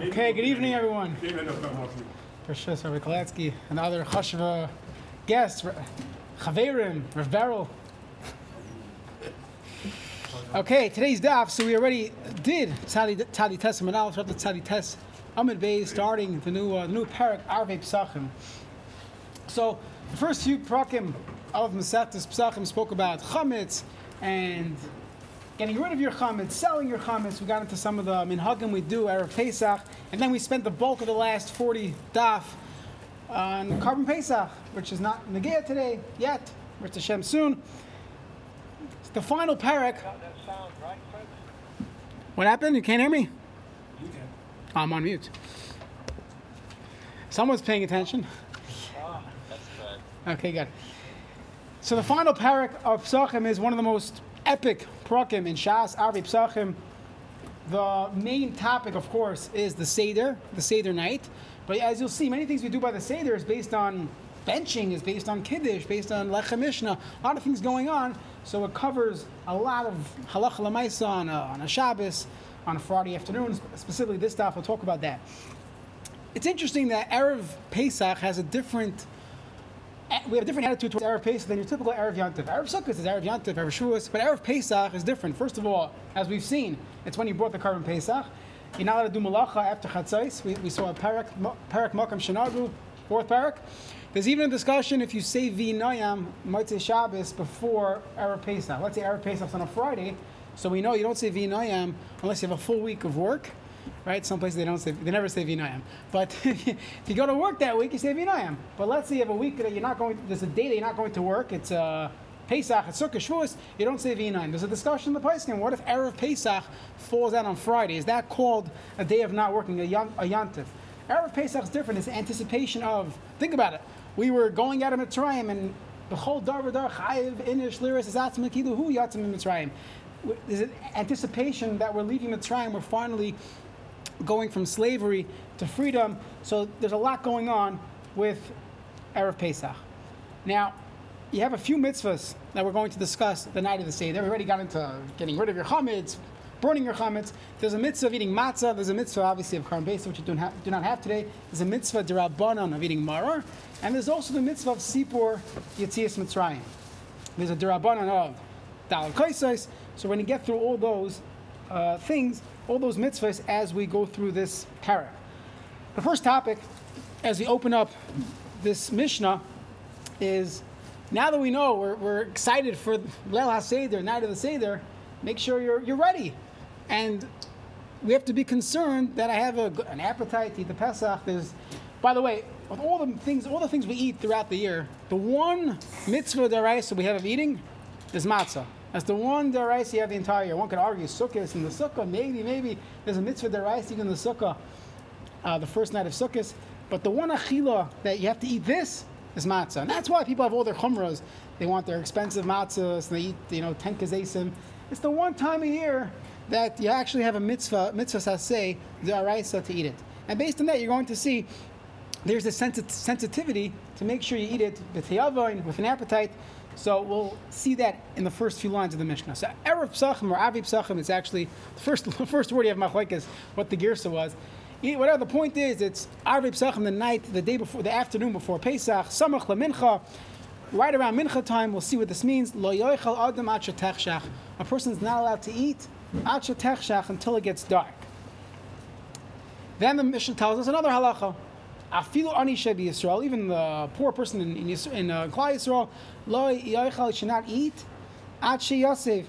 Okay, good evening, everyone. Rishis Rabbi and other Chashva guests, Chaverim, Rav Beryl. Okay, today's daf. So we already did Tzadi Tes Manal, the Tzadi Tes Amid Bay, starting the new uh, the new parak Arvei Psachim. So the first few prakim of Masechtas Psachim spoke about chametz and getting rid of your chametz, selling your chametz. We got into some of the minhagim we do erev Pesach, and then we spent the bulk of the last 40 daf on Korban Pesach, which is not Nagia today yet. We're to Shem soon. The final parak. What happened? You can't hear me? You can. I'm on mute. Someone's paying attention. Okay, good. So the final parak of Psachim is one of the most epic prakim in Shas, Arvi Psachim. The main topic, of course, is the Seder, the Seder night. But as you'll see, many things we do by the Seder is based on benching, is based on Kiddush, based on Lechem Mishnah, a lot of things going on. So it covers a lot of halacha lemaisa on a, on a Shabbos, on a Friday afternoon. Specifically, this stuff, we'll talk about that. It's interesting that Erev Pesach has a different Eh, we have a different attitude towards Erev Pesach than your typical Erev Yantiv. Erev Sukkot is Erev Yantiv, Erev Shavuos, but Erev Pesach is different. First of all, as we've seen, it's when you brought the korban Pesach. You're not allowed to do malacha after Chatzais. We, we saw a parak, parak makam shenagu, fourth parak. There's even a discussion if you say V'nayam Motzei Shabbos before Erev Pesach. Let's say Erev Pesach's on a Friday, so we know you don't say V'nayam unless you have a full week of work right? Some places they don't say, they never say vinayam. But if you go to work that week, you say vinayam. But let's say you have a week that you're not going, there's a day that you're not going to work. It's uh, Pesach, it's Sukkot, Shavuos. You don't say vinayam. There's a discussion in the Pesachim. What if erev Pesach falls out on Friday? Is that called a day of not working, a, yan, a? Erev Pesach is different. It's anticipation of. Think about it. We were going out of Mitzrayim and whole dar dar chayiv inish liris is atzma kilu hu yatzim Mitzrayim. There's an anticipation that we're leaving Mitzrayim. We're finally going from slavery to freedom. So there's a lot going on with Erev Pesach. Now, you have a few mitzvahs that we're going to discuss the night of the Seder. We already got into getting rid of your chametz, burning your chametz. There's a mitzvah of eating matzah. There's a mitzvah, obviously, of Karm Pesach, which you do, have, do not have today. There's a mitzvah derabanan of eating maror. And there's also the mitzvah of sipur yitzias mitzrayim. There's a derabanan of dal kaisais. So we're going to get through all those uh, things all those mitzvahs as we go through this parak. The first topic, as we open up this Mishnah, is now that we know we're, we're excited for Leil HaSeder, night of the Seder, make sure you're, you're ready. And we have to be concerned that I have a, an appetite to eat the Pesach. There's, by the way, with all the things, all the things we eat throughout the year, the one mitzvah deraisa we have of eating is matzah. That's the one deraisa you have the entire year. One could argue sukkahs in the sukkah. Maybe, maybe there's a mitzvah deraisa even in the sukkah, uh, the first night of sukkahs. But the one achila that you have to eat this is matzah, and that's why people have all their chumras. They want their expensive matzahs. And they eat, you know, ten kazesim. It's the one time a year that you actually have a mitzvah, mitzvah saseh, deraisa to eat it. And based on that, you're going to see there's a sensit- sensitivity to make sure you eat it with with an appetite. So we'll see that in the first few lines of the Mishnah. So Erev Psachim or Avi Psachim is actually the first, the first word you have machlekes what the girsa was. Whatever the point is, it's Avi Psachim the night, the day before, the afternoon before Pesach, Samach LaMincha, right around Mincha time. We'll see what this means. Lo yoichal adam techshach. A person is not allowed to eat techshach until it gets dark. Then the Mishnah tells us another halacha. Afilu ani shebi Yisrael, even the poor person in in, in uh, Klal Yisrael, lo yoichal should not eat at Yosef.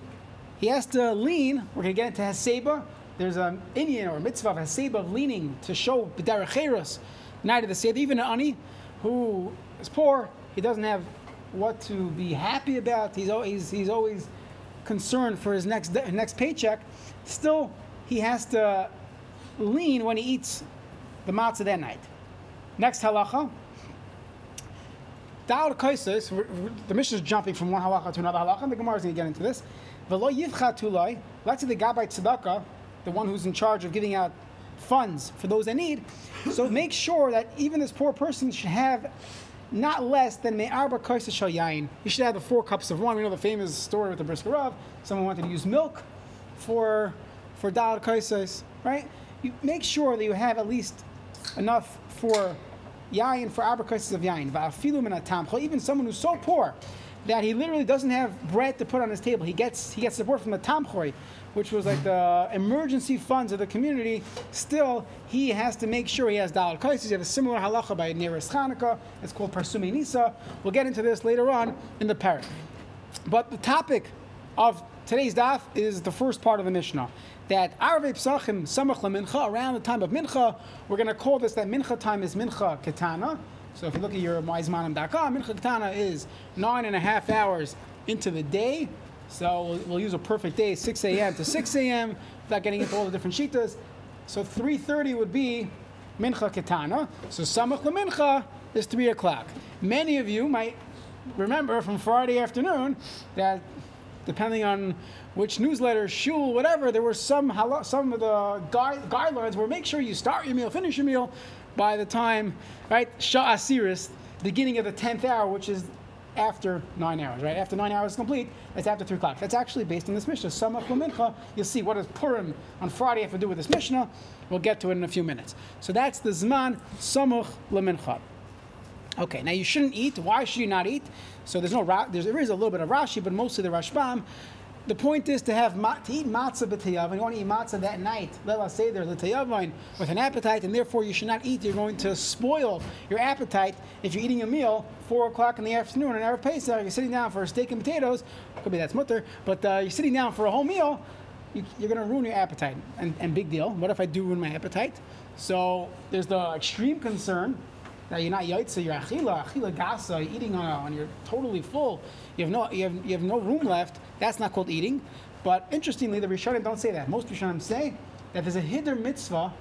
He has to lean. We're going to get into Haseba. There's an Indian or mitzvah of Haseba of leaning to show b'deracheros, night of the Seder. Even an ani who is poor, he doesn't have what to be happy about. He's always he's always concerned for his next next paycheck. Still, he has to lean when he eats the matzah that night. Next halacha. Da'al kaisis, the Mishnah is jumping from one halacha to another halacha, and the Gemara is going to get into this. V'lo yivcha tulai, let's say the gabbai tzedakah, the one who's in charge of giving out funds for those that need. So make sure that even this poor person should have not less than me'arba kaisis shal yain. He should have the four cups of wine. We know the famous story with the brisker Rav. Someone wanted to use milk for for da'al kaisis, right? you make sure that you have at least enough for yayin for abracases of yayin. Va'afilu min atamcha, even someone who's so poor that he literally doesn't have bread to put on his table. He gets he gets support from the tamchoi, which was like the emergency funds of the community. Still, he has to make sure he has dalal kaisis. You have a similar halacha by Neres Chanukah. It's called Parsumi Nisa. We'll get into this later on in the parak. But the topic of today's daf is the first part of the Mishnah. That Arvei Psachim Samach Mincha, around the time of Mincha, we're going to call this that Mincha time is Mincha Ketana. So if you look at your myzmanim.com, Mincha Ketana is nine and a half hours into the day. So we'll, use a perfect day, 6 a.m. to 6 a.m., without getting into all the different shitas. So 3.30 would be Mincha Ketana. So Samach Mincha is 3 o'clock. Many of you might remember from Friday afternoon that depending on which newsletter, shul, whatever, there were some some of the guide, guidelines where make sure you start your meal, finish your meal by the time, right, Shah Asiris, beginning of the 10th hour, which is after nine hours, right? After nine hours complete, it's after three o'clock. That's actually based on this Mishnah. Samach Mincha. You'll see what does Purim on Friday have to do with this Mishnah. We'll get to it in a few minutes. So that's the Zman Samach Lemincha. Okay, now you shouldn't eat. Why should you not eat? So there's no there's, there is a little bit of Rashi, but mostly the Rashbam. The point is to have to eat matzah b'tayavin. You want to eat matzah that night. Let us say there's there l'tayavin with an appetite, and therefore you should not eat. You're going to spoil your appetite if you're eating a meal four o'clock in the afternoon an erev Pesach. You're sitting down for a steak and potatoes. Could be that's mutter, but uh, you're sitting down for a whole meal. You, are going to ruin your appetite. And, and big deal. What if I do ruin my appetite? So there's the extreme concern that you're not yaitza, you're achila, achila gasa, eating on, on you're totally full. You have no you have, you have no room left. That's not called eating. But interestingly, the Rishonim don't say that. Most Rishonim say that there's a hiddur mitzvah.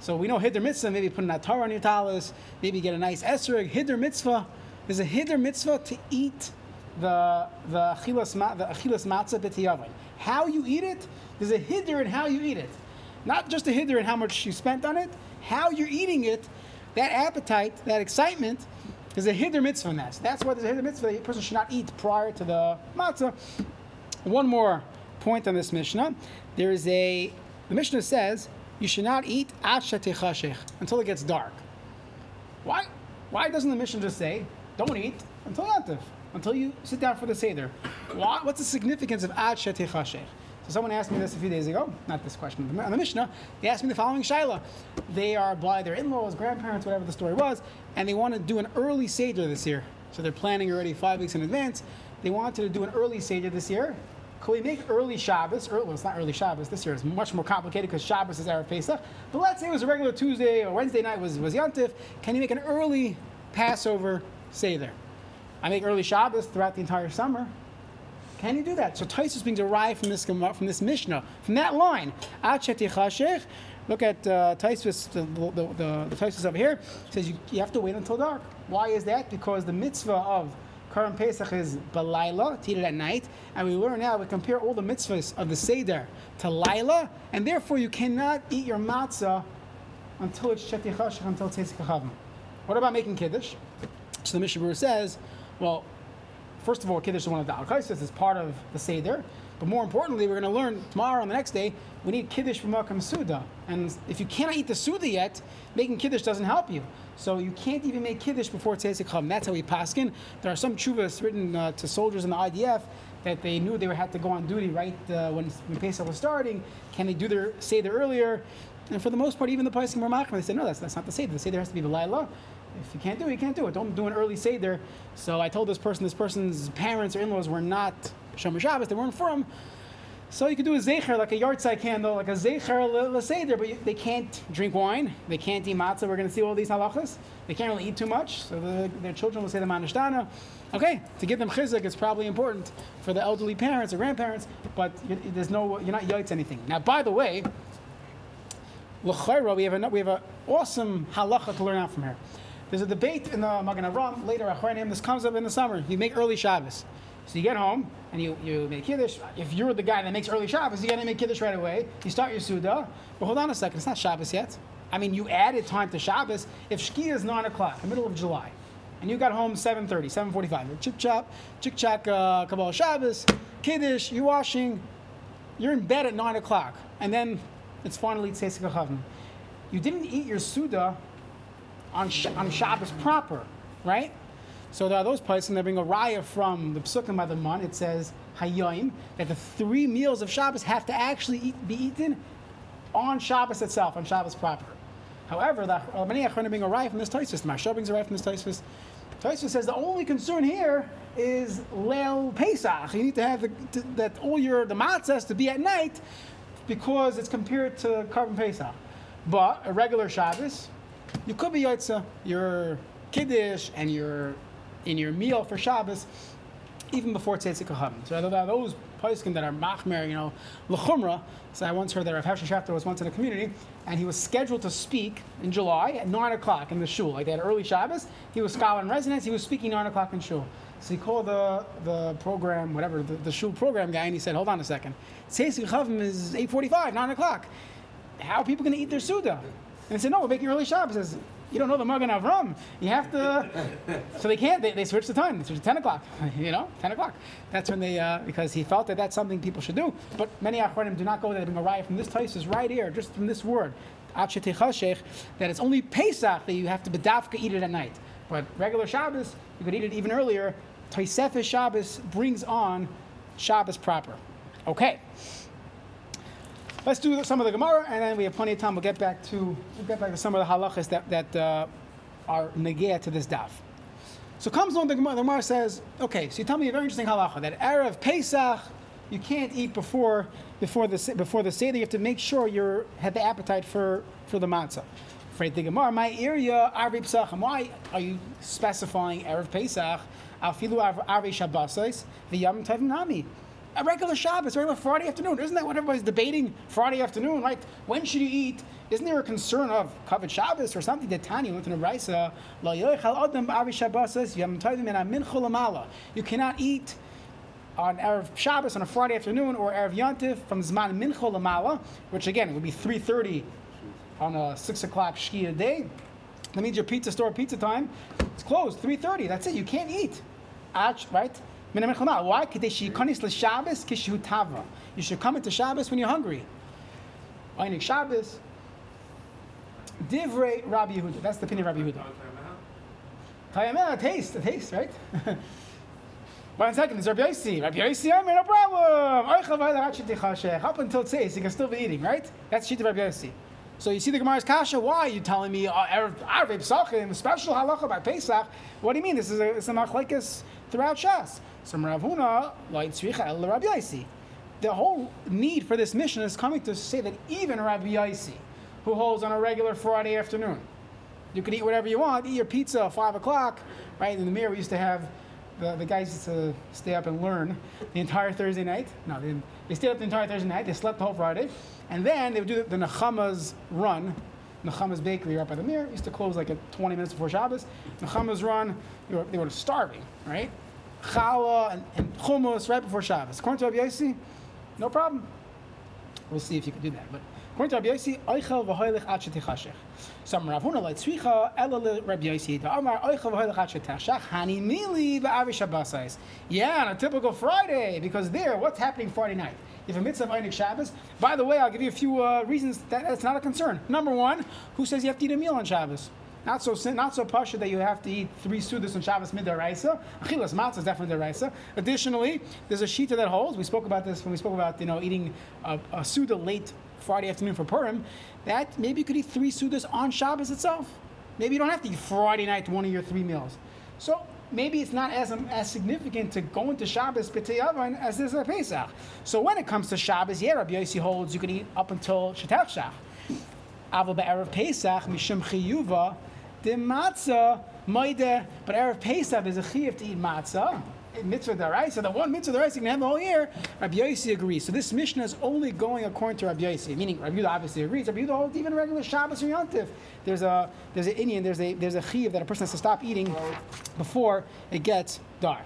So we know hiddur mitzvah, maybe put a Torah on your talis, maybe get a nice esrog. Hiddur mitzvah, there's a hiddur mitzvah to eat the the achilas, the achilas matzah b'tiyavin. How you eat it, there's a hiddur in how you eat it. Not just a hiddur in how much you spent on it, how you're eating it that appetite, that excitement, is a hiddur mitzvah in that. That's why there's a hiddur mitzvah. A person should not eat prior to the matzah. One more point on this Mishnah. There is a, the Mishnah says, you should not eat until it gets dark. Why? Why doesn't the Mishnah just say, don't eat until Yantif, until you sit down for the Seder? Why, what's the significance of ad shetechashech? So someone asked me this a few days ago, not this question, on the Mishnah. They asked me the following shaila. They are by their in-laws, grandparents, whatever the story was, and they want to do an early Seder this year. So they're planning already five weeks in advance. They wanted to do an early Seder this year. Could we make early Shabbos? Well, it's not early Shabbos. This year is much more complicated because Shabbos is Erev Pesach. But let's say it was a regular Tuesday or Wednesday night was, was Yantif. Can you make an early Passover Seder? I make early Shabbos throughout the entire summer. Can you do that? So Tais is being derived from this from this Mishnah, from that line. Look at uh, Tosfos, the, the, the, the over here. says you, you have to wait until dark. Why is that? Because the mitzvah of Karam Pesach is Balayla, to at night. And we learn now, we compare all the mitzvahs of the Seder to Laila, and therefore you cannot eat your matzah until it's Sheti Chashach, until it's What about making Kiddush? So the Mishnah says, well, first of all, Kiddush is one of the Al-Kaisis, it's part of the Seder. But more importantly, we're going to learn tomorrow and the next day, we need Kiddush from Makam Suda. And if you cannot eat the Suda yet, making Kiddush doesn't help you. So you can't even make Kiddush before Tzezik Chum. That's how we paskin. There are some chuvas written uh, to soldiers in the IDF that they knew they had to go on duty right uh, when, when Pesach was starting. Can they do their Seder earlier? And for the most part, even the Paiskim were Machman, they said, no, that's, that's not the Seder. The Seder has to be the Laila. If you can't do it, you can't do it. Don't do an early Seder. So I told this person, this person's parents or in-laws were not Shomer Shabbos, they weren't from. So you could do a zecher, like a yahrzeit candle, like a zecher l'seder, but you, they can't drink wine, they can't eat matzah. We're going to see all these halachas. They can't really eat too much, so the, their children will say the manishtana. Okay, to give them chizuk is probably important for the elderly parents or grandparents, but you, there's no, you're not yaitz anything. Now, by the way, l'chayra, we have we have an awesome halacha to learn out from here. There's a debate in the Magen Avram later. This comes up in the summer. You make early Shabbos, so you get home and you, you make kiddush. If you're the guy that makes early Shabbos, you got to make kiddush right away. You start your suda. But hold on a second, it's not Shabbos yet. I mean, you added time to Shabbos. If Shkia is nine o'clock, the middle of July, and you got home 7.30, 7.45, you're chip chop, chick chak, uh, Kabbalah Shabbos, kiddush, you're washing, you're in bed at nine o'clock, and then it's finally Tzesik you didn't eat your Suda on, Sh- on Shabbos proper, right? So there are those places, and they bring a raya from the Psukim by the Mun. It says Hayyim that the three meals of Shabbos have to actually eat, be eaten on Shabbos itself, on Shabbos proper. However, the many Achronim bring a raya from this Tosfos. The Maharsha brings a raya from this Tosfos. Tosfos says the only concern here is Leil Pesach. You need to have the, to, that all your the matzahs to be at night because it's compared to Korban Pesach. But a regular Shabbos, you could be Yotza, your Kiddush and your in your meal for Shabbos, even before Tzetzik Kahavim. So there are those poskim that are machmer, you know, lechumra. So I once heard that Rav Schachter was once in a community, and he was scheduled to speak in July at 9 o'clock in the shul. Like they had early Shabbos. He was scholar in residence. He was speaking 9 o'clock in shul. So he called the, the program, whatever, the, the shul program guy, and he said, hold on a second. Tzetzik Kahavim is 8.45, 9 o'clock. How are people going to eat their Suda? And he said, no, we're making early Shabbos. He says, you don't know the Magen Avram. You have to. So they can't. They, they switch the time. They switch to 10 o'clock. You know, 10 o'clock. That's when they, uh, because he felt that that's something people should do. But many Achronim do not go there. They bring a riot from this place is right here, just from this word, that it's only Pesach that you have to bedavka eat it at night. But regular Shabbos, you could eat it even earlier. Tosefes Shabbos brings on Shabbos proper. Okay. Let's do some of the Gemara, and then we have plenty of time. We'll get back to we'll get back to some of the halachas that, that uh, are negea to this daf. So comes on the Gemara. The Gemara says, okay, so you tell me a very interesting halacha that erev Pesach you can't eat before before the before the seder. You have to make sure you have the appetite for for the matzah. Afraid the Gemara, my area Arvi Pesachim. Why are you specifying erev Pesach? Afilu Arvi Shabbosais v'Yam Tevim Nami a regular Shabbos, regular Friday afternoon. Isn't that what everybody's debating Friday afternoon, right? When should you eat? Isn't there a concern of covered Shabbos or something that Tanya in the Raisa? You cannot eat on Erev Shabbos on a Friday afternoon or Erev Yontif from Zman Mincho Lamala, which again would be 3.30 on a 6 o'clock Shkia day. That means your pizza store pizza time, it's closed, 3.30, that's it, you can't eat. Right? Why? You should come into Shabbos when you're hungry. Einik Shabbos. Divrei Rabbi Yehuda. That's the opinion of Rabbi Yehuda. Tayameh, taste, taste, right? One second, there's Rabbi Yossi. Rabbi Yossi, I mean, no problem. Up until taste, you can still be eating, right? That's Shita Rabbi Yossi. So you see the Gemara's kasha. Why are you telling me uh, Arab Pesachim, special halacha by Pesach? What do you mean? This is a, it's a machlekes throughout Shas. So Rav Huna, like Tzricha El Rabbi Yaisi. The whole need for this mission is coming to say that even Rabbi Yaisi, who holds on a regular Friday afternoon, you can eat whatever you want. Eat your pizza at five o'clock, right? In the Mir, we used to have the, the guys used to stay up and learn the entire Thursday night. No, they, they stayed up the entire Thursday night. They slept the whole Friday, and then they would do the, the Nechama's run. Nechama's bakery right by the Mir used to close like at 20 minutes before Shabbos. Nechama's run, they were, they were starving, right? challah and, and hummus right before Shabbos. According to Rabbi no problem. We'll see if you can do that. But according to Rabbi Yossi, oichel v'hoylech ad shetichashech. Some Rav Huna like tzricha ela Rabbi Yossi the Amar oichel v'hoylech ad shetichashech hani mili ba'avi Shabbosais. Yeah, on a typical Friday, because there, what's happening Friday night? If a mitzvah of Einik Shabbos. By the way, I'll give you a few uh, reasons that that's not a concern. Number one, who says you have to eat a meal on Shabbos? Not so not so pasha that you have to eat three sudas on Shabbos midaraisa. Achilas matzah is definitely deraisa. Additionally, there's a shita that holds. We spoke about this when we spoke about you know eating a, a suda late Friday afternoon for Purim. That maybe you could eat three sudas on Shabbos itself. Maybe you don't have to eat Friday night one of your three meals. So maybe it's not as, as significant to go into Shabbos b'tei as this a Pesach. So when it comes to Shabbos, yeah, Rabbi Yossi holds you can eat up until Shatach Shach. Be'erev Pesach mishum chiyuva the matzah, maide, but Erev Pesach is a chiyuv to eat matzah. Mitzvah daraisa, the one mitzvah daraisa you can have the whole year. Rabbi Yossi agrees. So this Mishnah is only going according to Rabbi Yossi, meaning Rabbi Yehuda obviously agrees. Rabbi Yehuda holds even regular Shabbos or Yontif. There's a there's an Indian there's a there's a chiyuv that a person has to stop eating before it gets dark.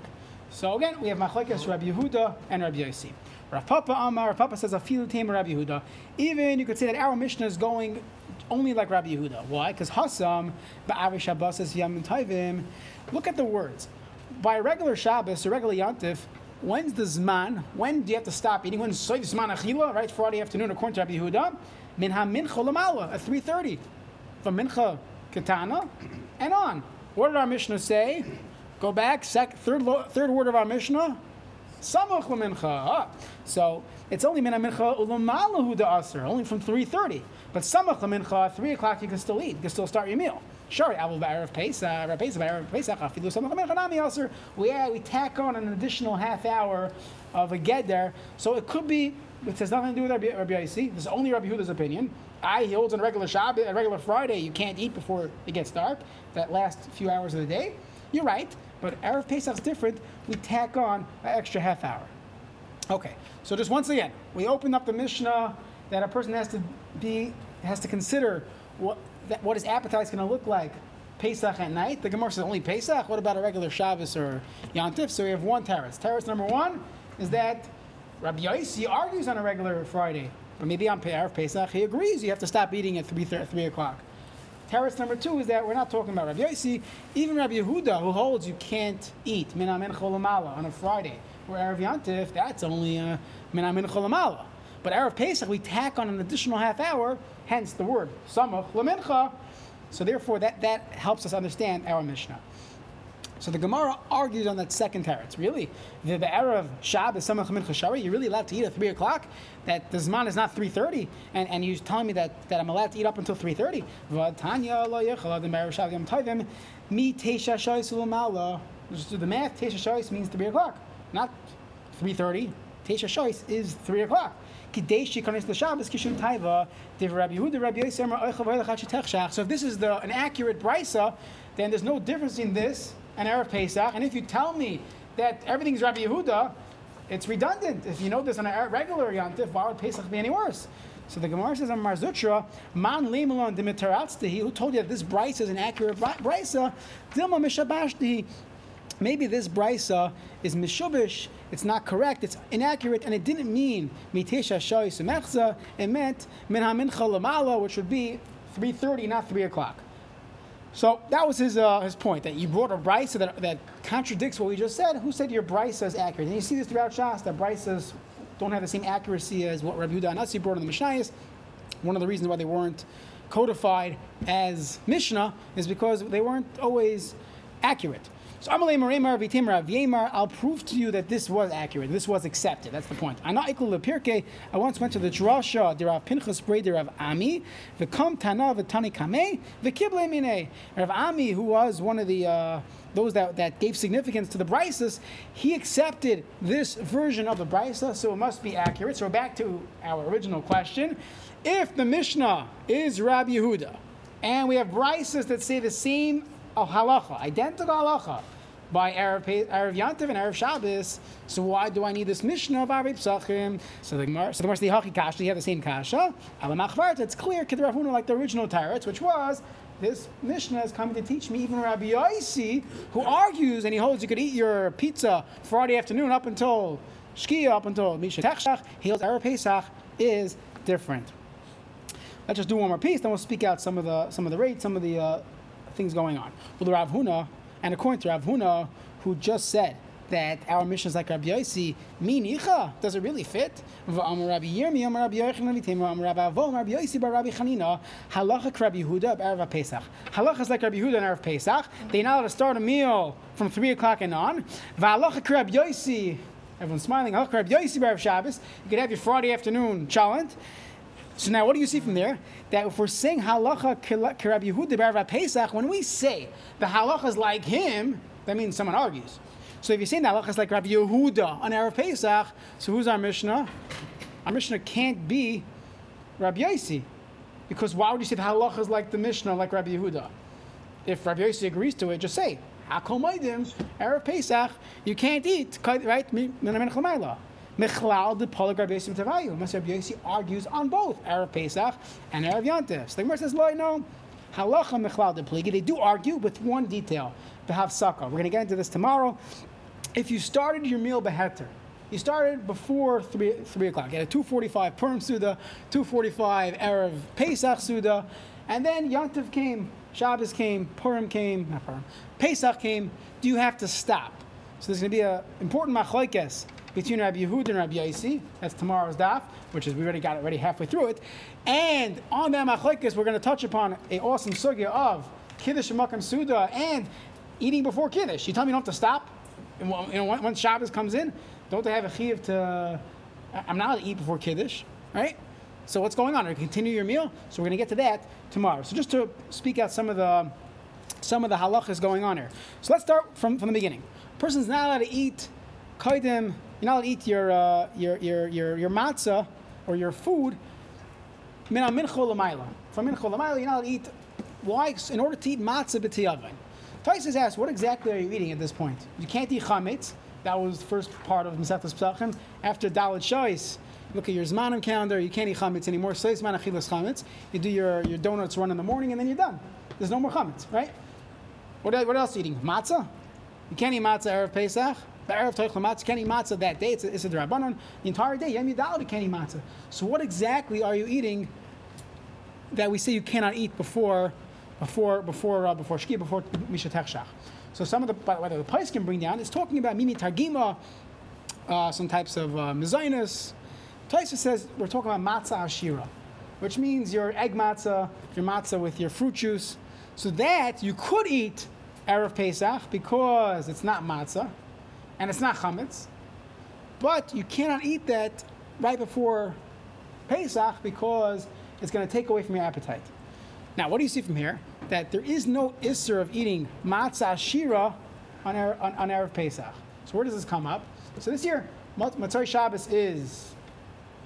So again, we have Machlekes Rabbi Yehuda and Rabbi Yossi. Rav Papa Amar, Rav Papa says, Afilu Tamer Rabbi Yehuda. Even you could say that our Mishnah is going only like Rabbi Yehuda. Why? Because Hasam, Ba'avi Shabbos is Yom Tovim. Look at the words. By a regular Shabbos, a regular Yantif, when's the Zman? When do you have to stop eating? When's Soif Zman Achila, right? Friday afternoon, according to Rabbi Yehuda. min ha-mincha lamala at 3.30. From mincha katana and on. What did our Mishnah say? Go back, sec, third, third word of our Mishnah. Ah. So it's only min ha-mincha ulamalahu da aser, only from 3.30. But samach lamincha, 3 o'clock you can still eat, you can still start your meal. Sure, Abel Ba'arav Pesach, Pesach, Ba'arav Pesach, Afilu Samach Lamincha Nami Aser. We, we tack on an additional half hour of a get there. So it could be, it has nothing to do with Rabbi, Rabbi. This is only Rabbi Huda's opinion. I, he holds on a regular Shabbat, a regular Friday, you can't eat before it gets dark, that last few hours of the day. You're right, but Erev Pesach's different. We tack on an extra half hour. Okay, so just once again, we open up the Mishnah that a person has to be, has to consider what, that, what his appetite is going to look like Pesach at night. The Gemara says only Pesach. What about a regular Shabbos or Yantif? So we have one teretz. Teretz number one is that Rabbi Yossi argues on a regular Friday, but maybe on Pesach he agrees you have to stop eating at 3, 3 o'clock. Teretz number two is that we're not talking about Rabbi Yossi. Even Rabbi Yehuda, who holds you can't eat minamin cholamala on a Friday, or Erev Yantif, that's only uh, minamin cholamala. But Erev Pesach, we tack on an additional half hour, hence the word samach lamincha. So therefore, that, that helps us understand our Mishnah. So the Gemara argues on that second teretz. Really, the, Erev Shabbos Samach Mincha Shari, you're really allowed to eat at three o'clock. That the Zman is not three thirty, and, and you're telling me that, that I'm allowed to eat up until three thirty. V'tanya lo yechal the Erev Yom Tovim mi teisha shoyis ulamala. Just do the math. Teisha shoyis means three o'clock, not three thirty. Teisha shoyis is three o'clock. The Rabbi Rabbi So if this is the an accurate brisa, then there's no difference in this and Erev Pesach. And if you tell me that everything's Rabbi Yehuda, it's redundant. If you know this on a regular Yantif, why would Pesach be any worse? So the Gemara says on Mar Zutra, Man Lemelon Dimitaratztehi, who told you that this brisa is an accurate brisa, Dilma Mishabashti. Maybe this brisa is mishubish, it's not correct, it's inaccurate, and it didn't mean mitesha shoy sumechza, it meant min ha which would be 3.30, not 3 o'clock. So that was his, uh, his point, that you brought a brisa that, that contradicts what we just said. Who said your brisa is accurate? And you see this throughout Shas, that brisas don't have the same accuracy as what Rabbi Yehuda Anasi brought in the Mishnayos. One of the reasons why they weren't codified as Mishnah is because they weren't always accurate. So I'll prove to you that this was accurate, this was accepted. That's the point. I once went to the Drasha, the Rav Pinchas Breder Rav Ami, Vikom Tana Vitani Kame, Vikible Mine. Rav Ami, who was one of the uh, those that, that gave significance to the Bryces, he accepted this version of the Brysa, so it must be accurate. So back to our original question. If the Mishnah is Rabbi Yehuda, and we have Bryces that say the same of halacha, identical halacha, by Erev, Erev Yantiv and Erev Shabbos. So why do I need this Mishnah of Arei Psachim? So the Gemara, so the Gemara, the Kasha, you have the same Kasha. Alamachvart, it's clear, Kedravuna, like the original Taretz, which was this Mishnah is coming to teach me even Rabbi Yossi, who argues and he holds you could eat your pizza Friday afternoon up until Shkia, up until Misha Techshach. He holds Erev Pesach is different. Let's just do one more piece, then we'll speak out some of the some of the rates, some of the uh, things going on. Well, the Rav Huna, and according to Rav Huna, who just said that our mission is like Rabbi Yossi, mi nicha, does it really fit? Rabbi halacha is like Rabbi Yehuda and Erev Pesach. They're not allowed to start a meal from 3 o'clock and on. V'halacha Yossi, everyone's smiling, halacha Rabbi Yossi, bar Shabbos. You could have your Friday afternoon challenge. So now, what do you see from there? That if we're saying halacha k'Rabbi Yehuda bar Pesach, when we say the halacha is like him, that means someone argues. So if you're saying that halacha is like Rabbi Yehuda on Erev Pesach, so who's our Mishnah? Our Mishnah can't be Rabbi Yossi, because why would you say the halacha is like the Mishnah, like Rabbi Yehuda? If Rabbi Yossi agrees to it, just say Hakol Maidim Erev Pesach, you can't eat right? Mechlal de Polag Rabbi Yossi Tavayu. Rabbi Yossi argues on both Erev Pesach and Erev Yantif. So the Gemara says, "Lo, no." Halacha mechlal de pligi. They do argue with one detail. Behav Saka. We're going to get into this tomorrow. If you started your meal beheter, you started before three three o'clock. You had a two forty five Purim Suda, two forty five Erev Pesach Suda, and then Yantiv came, Shabbos came, Purim came, not Purim, Pesach came. Do you have to stop? So there's going to be an important machlokes between Rabbi Yehuda and Rabbi Yaisi. That's tomorrow's daf, which is we already got it already halfway through it. And on that machlekes, we're going to touch upon a awesome sugya of kiddush makam suda and eating before kiddush. You tell me you don't have to stop. And, You know, when- Shabbos comes in, don't they have a chiyuv to? I'm not allowed to eat before kiddush, right? So what's going on? Are you continue your meal? So we're going to get to that tomorrow. So just to speak out some of the some of the halachas going on here. So let's start from, from the beginning. Person's not allowed to eat kaidim. Allowed to eat your uh, your, your your your matzah or your food min mincha l'mayla. From mincha l'mayla, you're not to eat. Why? In order to eat matzah b'tiyavin. Tosfos asks, what exactly are you eating at this point? You can't eat chametz. That was the first part of Masechtas Pesachim. After Dalit Shais, look at your Zmanim calendar. You can't eat chametz anymore. So Zman achilas chametz. You do your, your donuts run in the morning, and then you're done. There's no more chametz, right? What, what else are you eating? Matzah? You can't eat matzah Erev Pesach. Erev Toich Matzah, you matzah that day. It's a, drabanon. The entire day, Yom Yidal, can't eat matzah. So what exactly are you eating that we say you cannot eat before, before, before, uh, before Shkia, before Misha Techshach? So some of the, by the price can bring down, is talking about Mimi Targima, uh, some types of uh, mezainis. Tosfos says we're talking about matzah ashira, which means your egg matzah, your matzah with your fruit juice. So that you could eat Erev Pesach because it's not matzah and it's not chametz, but you cannot eat that right before Pesach because it's going to take away from your appetite. Now, what do you see from here? That there is no isser of eating matzah shira on, Erev- on, on Pesach. So where does this come up? So this year, Mat- Matzah Shabbos is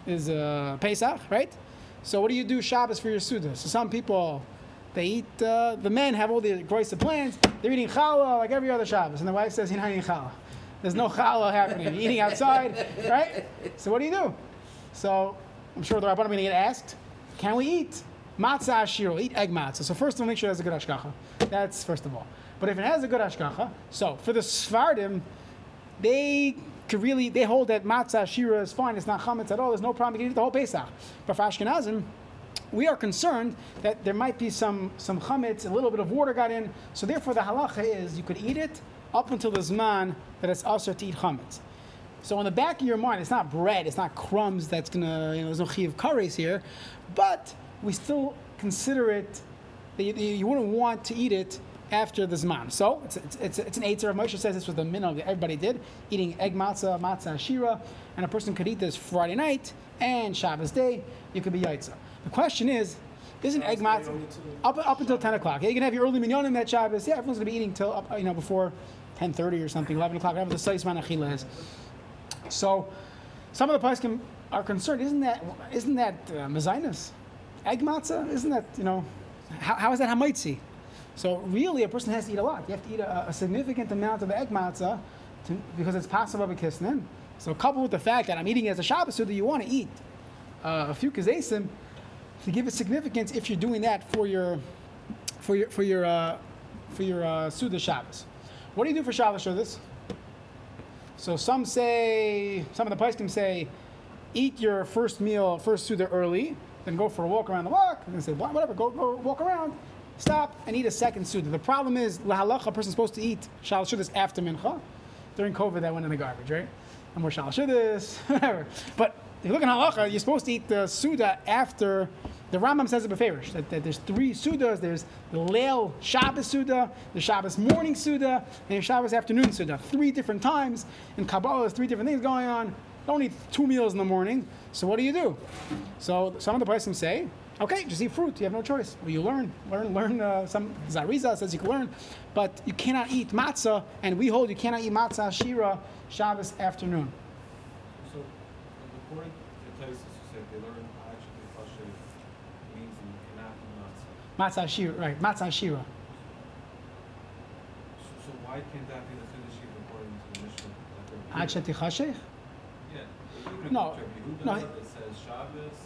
is uh, Pesach, right? So what do you do Shabbos for your Suda? So some people, they eat, uh, the men have all the gross plans, they're eating challah like every other Shabbos, and the wife says, you're not eating challah. There's no challah happening. You're eating outside, right? So what do you do? So I'm sure the Rabbanim are going to get asked, can we eat matzah shiro, eat egg matzah? So first of all, make sure it has a good hashgacha. That's first of all. But if it has a good hashgacha, so for the Sfardim, they could really they hold that matzah shira is fine. It's not chametz at all. There's no problem. You can eat the whole Pesach. But for Ashkenazim, we are concerned that there might be some some chametz, a little bit of water got in. So therefore, the halacha is you could eat it up until the zman that it's also to eat chametz. So on the back of your mind, it's not bread, it's not crumbs that's gonna, you know, there's no chiv kares here, but we still consider it that you, you wouldn't want to eat it after the zman. So it's, it's, it's, it's an eitzah. Moshe says this was the minhag that everybody did, eating egg matzah, matzah shira, and a person could eat this Friday night and Shabbos day. You could be yaitza. The question is, isn't egg matzah up, up until 10 o'clock? Yeah, you can have your early minyanim that Shabbos. Yeah, everyone's gonna be eating till up, you know before 10:30 or something, 11 o'clock, whatever the size man achila is. So, some of the poskim are concerned. Isn't that isn't that uh, mezainis? Egg matzah? Isn't that you know? How, how is that hamaitzi? So really, a person has to eat a lot. You have to eat a, a significant amount of egg matzah to, because it's possible kisnin. So coupled with the fact that I'm eating as a Shabbos, that you want to eat uh, a few kazesim to give it significance if you're doing that for your for your for your uh, for your uh, Suda Shabbos. What do you do for Shabbos Shabbos? So some say, some of the poskim say, eat your first meal, first Suda early, then go for a walk around the block, and say, "Wha- whatever, go, go walk around, stop, and eat a second Suda. The problem is, lahalacha, a person's supposed to eat Shal Shudas after Mincha. During COVID, that went in the garbage, right? And more Shal Shudas, whatever. But if you look at halacha, you're supposed to eat the Suda after. The Rambam says it beferish that, that there's three Sudas. There's the Leil Shabbos Suda, the Shabbos morning Suda, and the Shabbos afternoon Suda. Three different times. In Kabbalah, there's three different things going on. Don't eat two meals in the morning. So what do you do? So some of the places say, okay, just eat fruit. You have no choice. Well, you learn, learn, learn. Uh, some Zariza says you can learn, but you cannot eat matzah, and we hold you cannot eat matzah shira Shabbos afternoon. So, according to Tosfos, you said they learn actually Pashay means that you cannot eat matzah. Matzah shira, right? Matzah shira. So, so why can't that be the even according to the Mishnah? Rabbi Yeah. No, no, It says Shabbos,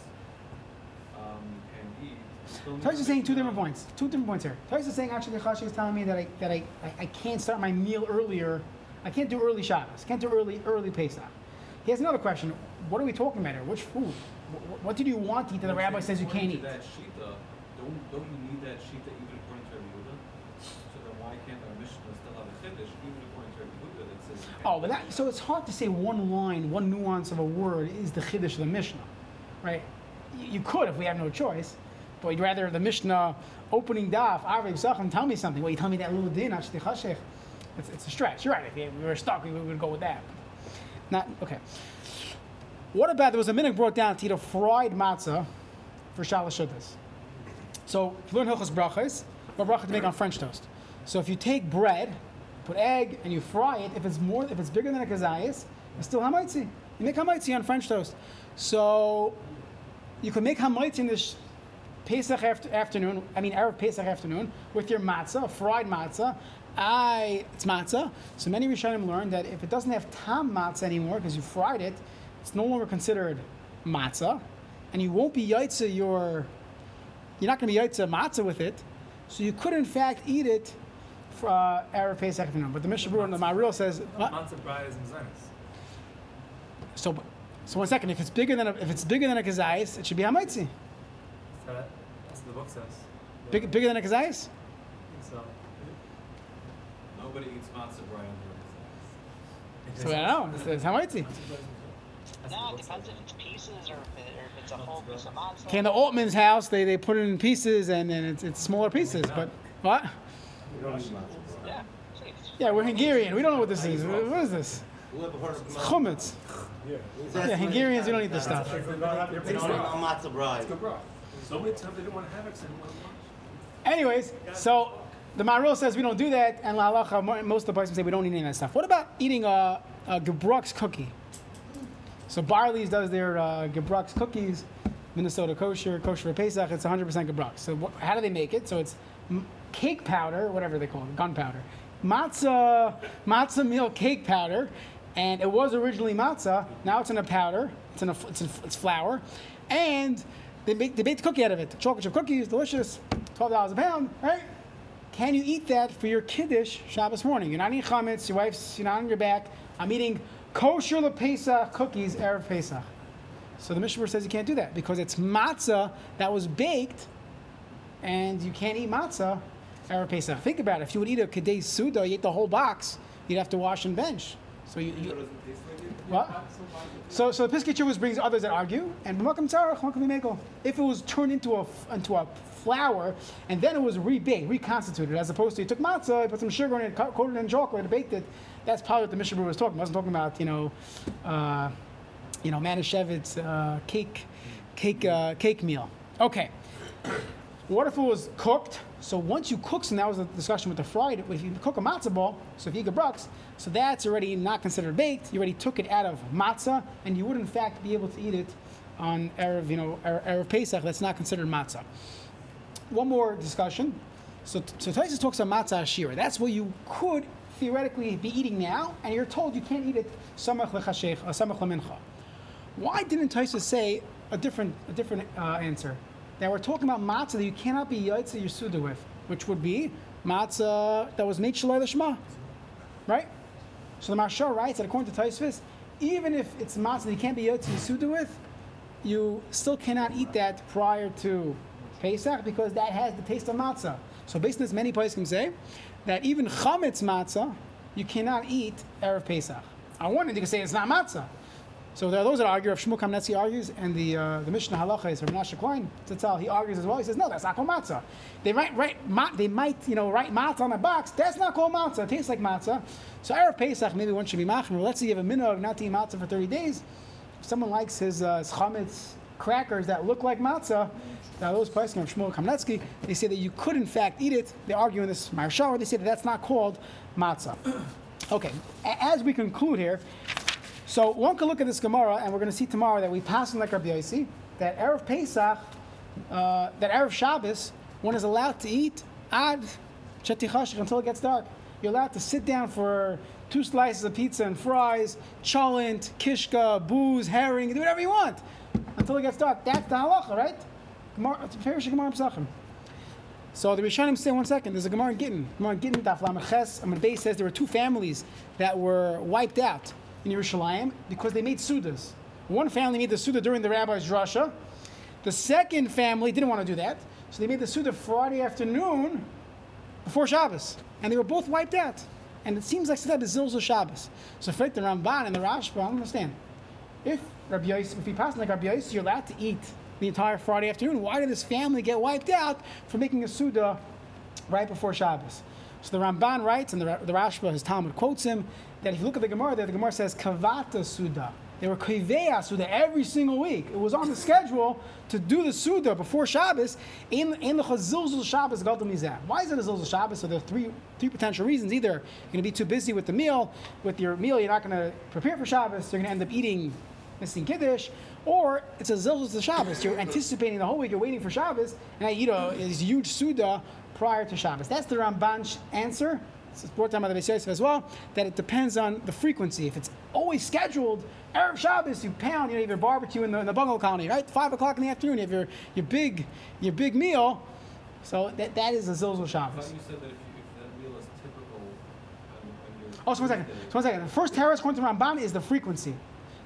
um, you can eat. Toys is saying two different points. Two different points here. Toys is saying actually Chashi is telling me that I that I, I, I can't start my meal earlier. I can't do early Shabbos. Can't do early early Pesach. He has another question. What are we talking about here? Which food? What, what did you want to eat that the rabbi says you can't eat? that shita, don't, don't you need that shita even according to Rabbi Yehuda? So then why can't our Mishnah still have a Chiddush even according to Rabbi Yehuda that says. Oh, but that, so it's hard to say one line, one nuance of a word is the chiddush of the Mishnah, right? You, could if we have no choice, but you'd rather the Mishnah opening daf, Arvei Psachim, tell me something. Well, you tell me that little din. It's, it's a stretch. You're right. If we were stuck, we would go with that. Not okay. What about there was a minute brought down to eat a fried matzah for shalosh shuddahs. So learn Hilchos Brachos, what bracha to make on French toast. So if you take bread, put egg, and you fry it, if it's more, if it's bigger than a kazayas, it's still hamaitzi. You make hamaitzi on French toast. So you can make hamaitzi in this Pesach after, afternoon, I mean Erev Pesach afternoon, with your matzah, fried matzah. I, it's matzah. So many Rishonim learned that if it doesn't have tam matzah anymore because you fried it, it's no longer considered matzah, and you won't be yaitza your, you're not going to be yaitza matzah with it, so you could in fact eat it for uh, Erev Pesach afternoon. But the Mishnah Berurah and the Maril says, what? Matzah brayas and zayis. so, so one second, if it's bigger than a, if it's bigger than a kazayis, it should be hamaitzi. That, that's what the book says. Big, bigger than a kazayis? I think so. Nobody eats matzah brayah on So I don't know. It's, it's hamaitzi. No, it depends if it's pieces or if, it, or in the Altman's house, they, they put it in pieces and then it's, it's smaller pieces. But what? Yeah. We're Hungarian. We don't know what this is. What is this? It's. Yeah, Hungarians, we don't eat this stuff. Anyways, so the Maril says we don't do that, and La Halacha, most of the places say we don't eat any of that stuff. What about eating a, a cookie? So Barley's does their uh, cookies, Minnesota kosher, kosher Pesach, it's 100% Gebrux. So wh- how do they make it? So it's m- cake powder, whatever they call it, gunpowder. Matzah, matzah meal cake powder, and it was originally matzah. Now it's in a powder. It's in a, it's, in, it's flour, and they make they bake the cookie out of it. Chocolate chip cookies, delicious, twelve dollars a pound, right? Can you eat that for your kiddush Shabbos morning? You're not eating chametz. Your wife's you're not on your back. I'm eating kosher lepesach cookies erev Pesach. So the Mishnah says you can't do that because it's matzah that was baked, and you can't eat matzah erev Pesach. Think about it. If you would eat a kedei suda, you ate the whole box. You'd have to wash and bench. So you, you what? So, so the Piskei brings others that argue, and. If it was turned into a into a flour and then it was rebaked, reconstituted, as opposed to you took matzah, you put some sugar in it, co- coated it in chocolate, and baked it. That's probably what the Mishnah was talking. wasn't talking about you know, uh, you know, Manischewitz uh, cake, cake, uh, cake meal. Okay. What if it was cooked? So once you cook, so that was the discussion with the fried. If you cook a matzah ball, so if you eat brux, so that's already not considered baked. You already took it out of matzah, and you would in fact be able to eat it on erev, you know, erev Pesach. That's not considered matzah. One more discussion. So, so Tosfos talks about matzah ashira. That's what you could theoretically be eating now, and you're told you can't eat it samach lechashech, uh, samach lemincha. Why didn't Tosfos say a different, a different uh, answer? That we're talking about matzah that you cannot be yaitza yisuda with, which would be matzah that was made shalai l'shma, right? So the Marsha writes that according to Tosfos, even if it's matzah that you can't be yaitza yisuda with, you still cannot eat that prior to Pesach because that has the taste of matzah. So based on this, many places can say that even chametz matzah you cannot eat erev Pesach. I end, you can say it's not matzah. So there are those that argue. If Shmuel Kamenetsky argues, and the uh, the Mishnah Halacha is from Menashe Klein. Tzatzal, he argues as well. He says, no, that's not called matzah. They might write, ma- they might, you know, write matzah on the box. That's not called matzah. It tastes like matzah. So erev Pesach, maybe one should be machmir. Let's say you have a minhag not to eat matzah for 30 days. If someone likes his, uh, his chametz crackers that look like matzah, now those places from Shmuel Kamenetsky, they say that you could in fact eat it. They argue in this Marshal, they say that that's not called matzah. Okay, a- as we conclude here, so one can look at this Gemara, and we're going to see tomorrow that we pass in like Rabbi Yossi, that Erev Pesach, uh, that Erev Shabbos, one is allowed to eat ad chetichashich until it gets dark. You're allowed to sit down for two slices of pizza and fries, cholent, kishka, booze, herring, do whatever you want until it gets dark. That's the halacha, right? So the Rishonim say, one second, there's a Gemara in Gittin. Gemara in Gittin, Daf Lameches, Amar Beis says there were two families that were wiped out in Yerushalayim because they made sudas. One family made the suda during the rabbi's drasha. The second family didn't want to do that, so they made the suda Friday afternoon before Shabbos, and they were both wiped out. And it seems like is Zilzal Shabbos. So for the Ramban and the Rashba, I don't understand. If Rabbi Yosef, if you pass like Rabbi Yosef, you're allowed to eat the entire Friday afternoon. Why did this family get wiped out for making a Suda right before Shabbos? So the Ramban writes, and the, the Rashba, his Talmud quotes him, that if you look at the Gemara there, the Gemara says Kavata Suda. They were Kivea Suda every single week. It was on the schedule to do the Suda before Shabbos in, in the Chazilzul Shabbos Gadol Mizah. Why is it a Zilzul Shabbos? So there are three, three potential reasons. Either you're going to be too busy with the meal, with your meal, you're not going to prepare for Shabbos, you're going to end up eating missing Kiddush, or it's a Zilzul Shabbos. You're anticipating the whole week, you're waiting for Shabbos, and you know, is huge Suda prior to Shabbos. That's the Ramban's answer. It's brought down by the Beis Yosef as well, that it depends on the frequency. If it's always scheduled, Erev Shabbos, you pound, you know, you have your barbecue in the, in the bungalow colony, right? Five o'clock in the afternoon, you have your, your big your big meal. So that, that is a Zilzul I Shabbos. thought you said that if, that meal is typical, and, and you're. Oh, so one second. So one second. The first teretz according to Ramban is the frequency.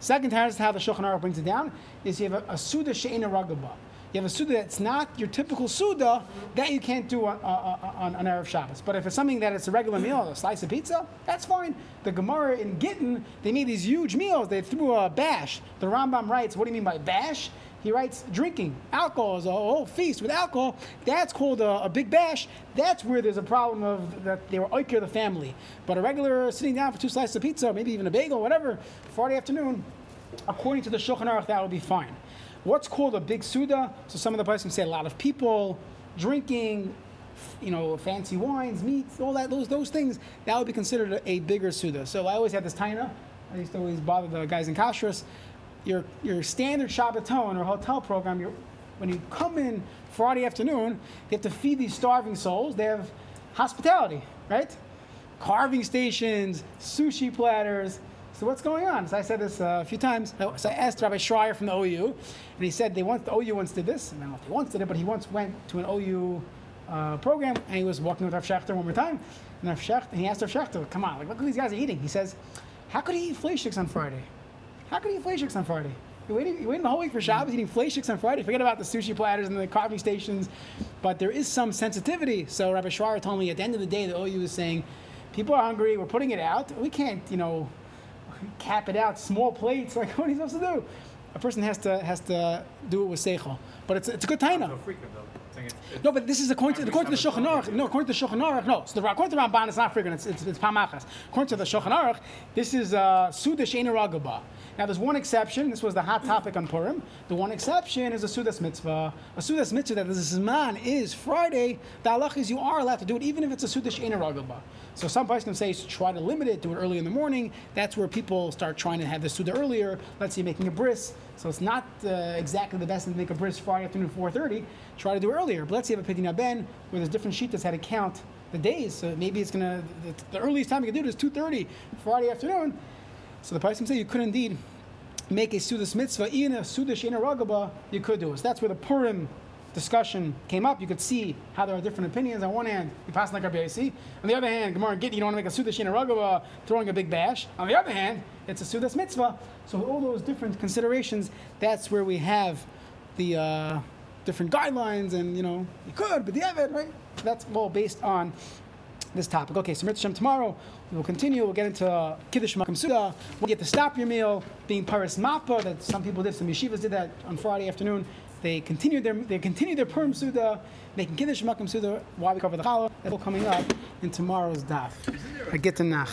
Second teretz, how the Shulchan Aruch brings it down, is you have a, a Suda She'ena Ragaba. You have a Suda that's not your typical Suda that you can't do on, on, on, Erev Shabbos. But if it's something that it's a regular meal, a slice of pizza, that's fine. The Gemara in Gittin, they made these huge meals. They threw a bash. The Rambam writes, what do you mean by bash? He writes drinking. Alcohol is a whole feast with alcohol. That's called a, a big bash. That's where there's a problem of that they were oiker the family. But a regular sitting down for two slices of pizza, maybe even a bagel, whatever, Friday afternoon, according to the Shulchan Aruch, that would be fine. What's called a big Suda? So some of the places say a lot of people drinking, you know, fancy wines, meats, all that, those those things. That would be considered a, a bigger Suda. So I always had this taina. I used to always bother the guys in Kashrus. Your your standard Shabbaton or hotel program, your, when you come in Friday afternoon, you have to feed these starving souls. They have hospitality, right? Carving stations, sushi platters. So what's going on? So I said this uh, a few times. So I asked Rabbi Schreier from the OU, and he said they once the OU once did this. I don't know if he once did it, but he once went to an OU uh, program, and he was walking with Rav Schachter one more time. And Rav Schachter, he asked Rav Schachter, "Come on, like look what these guys are eating." He says, "How could he eat fleischiks on Friday? How could he eat fleischiks on Friday? You're waiting, you're waiting the whole week for Shabbos, eating fleischiks on Friday. Forget about the sushi platters and the coffee stations, but there is some sensitivity. So Rabbi Schreier told me at the end of the day, the OU is saying, people are hungry. We're putting it out. We can't, you know, cap it out. Small plates. Like what are you supposed to do? A person has to has to do it with seichel. But it's it's a good taina. So frequent though. Saying it's, it's No, but this is according to, according to the Shulchan Aruch. No, according to the Shulchan Aruch, no. So the, according to the Ramban, it's not frequent. It's, it's, it's Pamachas. According to the Shulchan Aruch, this is uh, Suda Sheina Ragaba. Now, there's one exception. This was the hot topic on Purim. The one exception is a Sudas mitzvah. A Sudas mitzvah that the Zman is Friday. The halach is you are allowed to do it even if it's a Suda Sheina Ragaba. So some person can say try to limit it, do it early in the morning. That's where people start trying to have the Suda earlier. Let's say making a bris. So it's not uh, exactly the best thing to make a bris Friday afternoon 4:30. Try to do it earlier. But let's say you have a Pidina Ben where there's different sheetas how to count the days. So maybe it's gonna the, the earliest time you can do it is 2:30 Friday afternoon. So the person say you could indeed make a Sudas mitzvah, even a Sudish in a Ragaba, you could do it. So that's where the Purim discussion came up. You could see how there are different opinions. On one hand, you pass like Yossi. On the other hand, Gemara Git, you don't want to make a Suda Shena Ragaba throwing a big bash. On the other hand, it's a Sudas mitzvah. So with all those different considerations, that's where we have the uh, different guidelines and, you know, you could, but the Evid, right? That's all based on this topic. Okay, so Mitzvah tomorrow we will continue. We'll get into uh, Kiddush Makam Suda. We'll get to stop your meal being Paris Mappa that some people did. Some yeshivas did that on Friday afternoon. They continued their they continued their Purim Suda, making Kiddush Makam Suda while we cover the Challah. That's all coming up in tomorrow's daf. I get to Nach.